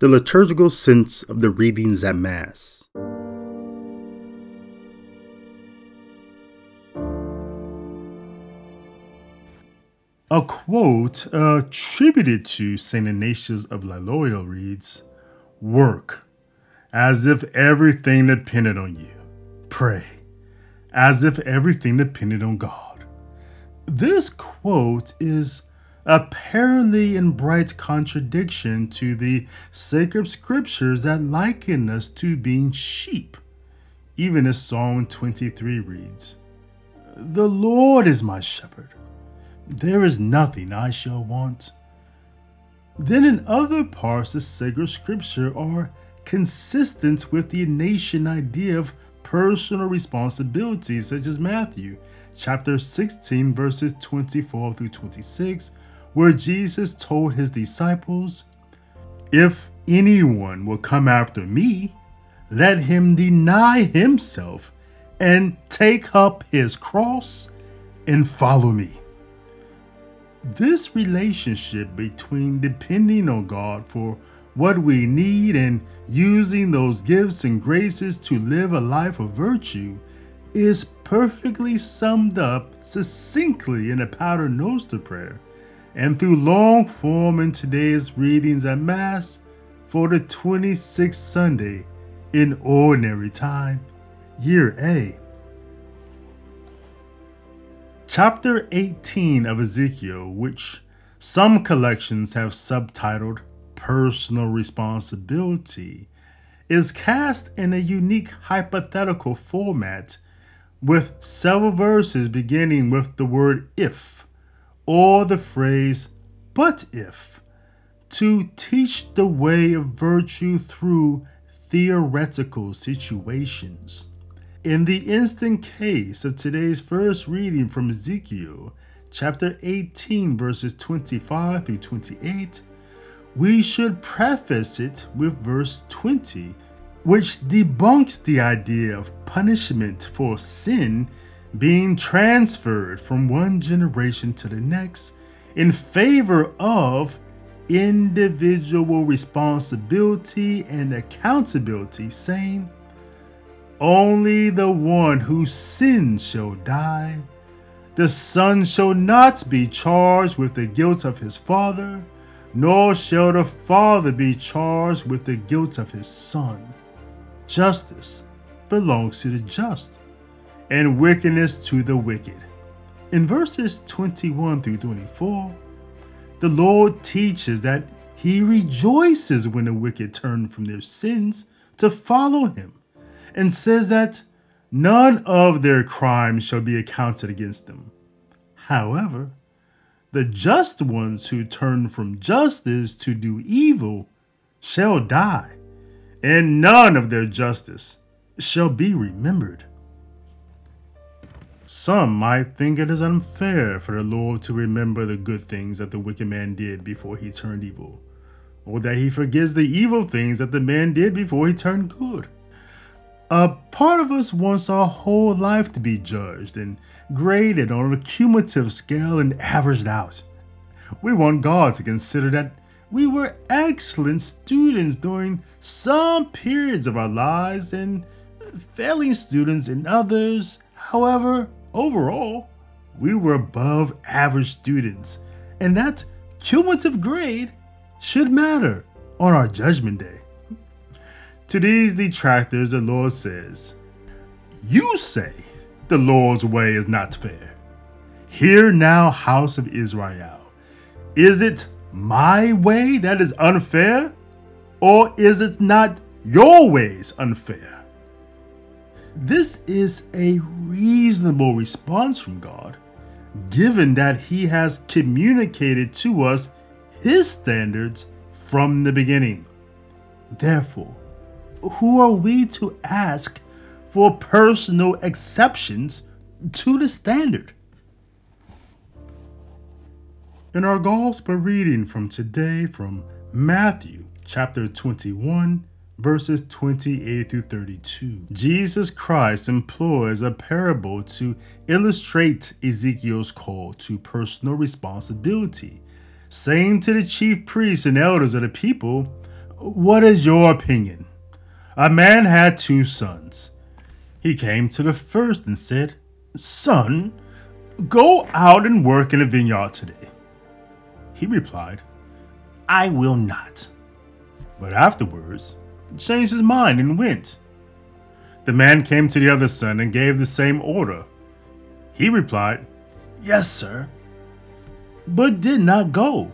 the liturgical sense of the readings at Mass. A quote uh, attributed to St. Ignatius of Loyola reads Work as if everything depended on you. Pray as if everything depended on God. This quote is apparently in bright contradiction to the sacred scriptures that liken us to being sheep. Even as Psalm 23 reads The Lord is my shepherd, there is nothing I shall want. Then, in other parts, the sacred scripture are consistent with the Ignatian idea of personal responsibility, such as Matthew chapter 16, verses 24 through 26, where Jesus told his disciples, If anyone will come after me, let him deny himself and take up his cross and follow me. This relationship between depending on God for what we need and using those gifts and graces to live a life of virtue is perfectly summed up succinctly in a Paternoster prayer and through long form in today's readings at Mass for the 26th Sunday in Ordinary Time, Year A. Chapter 18 of Ezekiel, which some collections have subtitled Personal Responsibility, is cast in a unique hypothetical format with several verses beginning with the word if or the phrase but if to teach the way of virtue through theoretical situations. In the instant case of today's first reading from Ezekiel, chapter 18, verses 25 through 28, we should preface it with verse 20, which debunks the idea of punishment for sin being transferred from one generation to the next in favor of individual responsibility and accountability, saying, Only the one who sins shall die. The son shall not be charged with the guilt of his father, nor shall the father be charged with the guilt of his son. Justice belongs to the just and wickedness to the wicked. In verses 21 through 24, the Lord teaches that he rejoices when the wicked turn from their sins to follow him, and says that none of their crimes shall be accounted against them. However, the just ones who turn from justice to do evil shall die, and none of their justice shall be remembered. Some might think it is unfair for the Lord to remember the good things that the wicked man did before he turned evil, or that he forgives the evil things that the man did before he turned good. A part of us wants our whole life to be judged and graded on a cumulative scale and averaged out. We want God to consider that we were excellent students during some periods of our lives and failing students in others. However, Overall, we were above average students, and that cumulative grade should matter on our judgment day. To these detractors, the Lord says, You say the Lord's way is not fair. Hear now, house of Israel. Is it my way that is unfair, or is it not your ways unfair? This is a reasonable response from God, given that He has communicated to us His standards from the beginning. Therefore, who are we to ask for personal exceptions to the standard? In our gospel reading from today from Matthew chapter 21, verses 28 through 32. Jesus Christ employs a parable to illustrate Ezekiel's call to personal responsibility, saying to the chief priests and elders of the people, What is your opinion? A man had two sons. He came to the first and said, Son, go out and work in the vineyard today. He replied, I will not. But afterwards, changed his mind and went. The man came to the other son and gave the same order. He replied, Yes, sir, but did not go.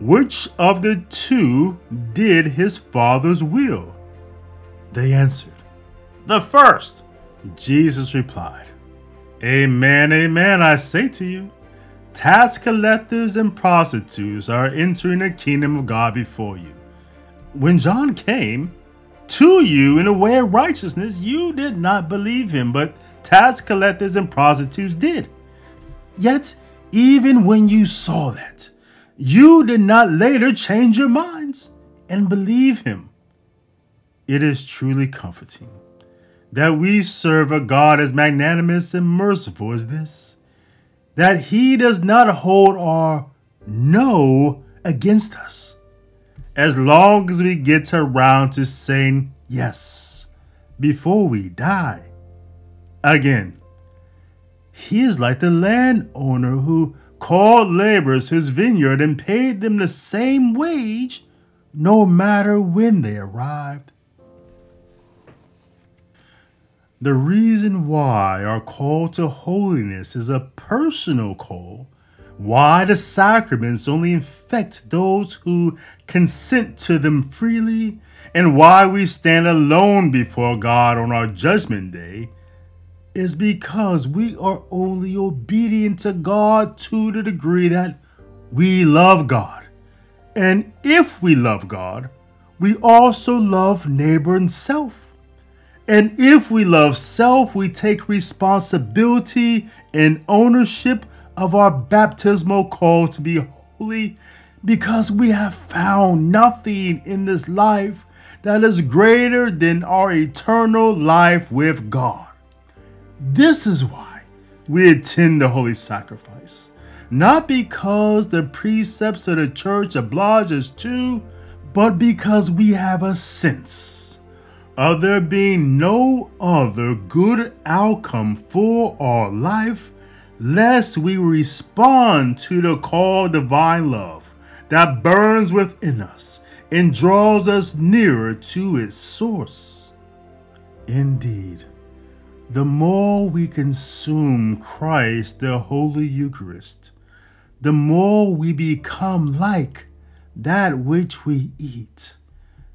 Which of the two did his father's will? They answered, The first. Jesus replied, Amen, amen, I say to you. Tax collectors and prostitutes are entering the kingdom of God before you. When John came to you in a way of righteousness, you did not believe him, but tax collectors and prostitutes did. Yet, even when you saw that, you did not later change your minds and believe him. It is truly comforting that we serve a God as magnanimous and merciful as this, that he does not hold our no against us. As long as we get around to saying yes before we die. Again, he is like the landowner who called laborers his vineyard and paid them the same wage no matter when they arrived. The reason why our call to holiness is a personal call, why the sacraments only infect those who consent to them freely, and why we stand alone before God on our judgment day is because we are only obedient to God to the degree that we love God. And if we love God, we also love neighbor and self. And if we love self, we take responsibility and ownership of our baptismal call to be holy because we have found nothing in this life that is greater than our eternal life with God. This is why we attend the holy sacrifice, not because the precepts of the church oblige us to, but because we have a sense of there being no other good outcome for our life, lest we respond to the call of divine love that burns within us and draws us nearer to its source. Indeed, the more we consume Christ, the Holy Eucharist, the more we become like that which we eat.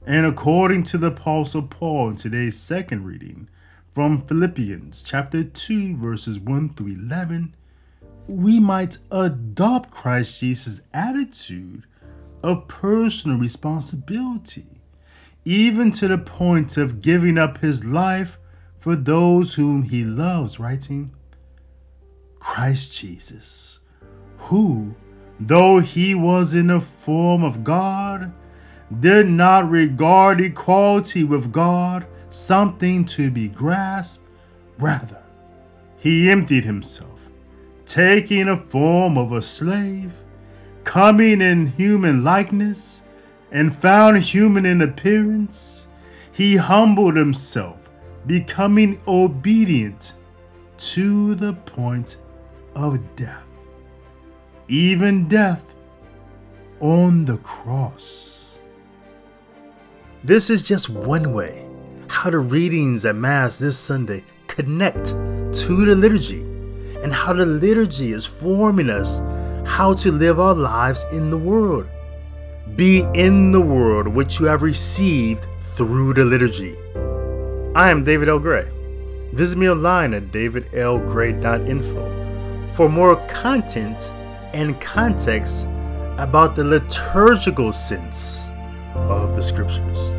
And according to the Apostle Paul in today's second reading from Philippians chapter 2, verses 1 through 11, we might adopt Christ Jesus' attitude of personal responsibility, even to the point of giving up his life for those whom he loves, writing, Christ Jesus, who, though he was in the form of God, did not regard equality with God something to be grasped. Rather, he emptied himself, taking a form of a slave, coming in human likeness, and found human in appearance. He humbled himself, becoming obedient to the point of death, even death on the cross. This is just one way how the readings at Mass this Sunday connect to the liturgy and how the liturgy is forming us how to live our lives in the world. Be in the world which you have received through the liturgy. I am David L. Gray. Visit me online at davidlgray.info for more content and context about the liturgical sense of the scriptures.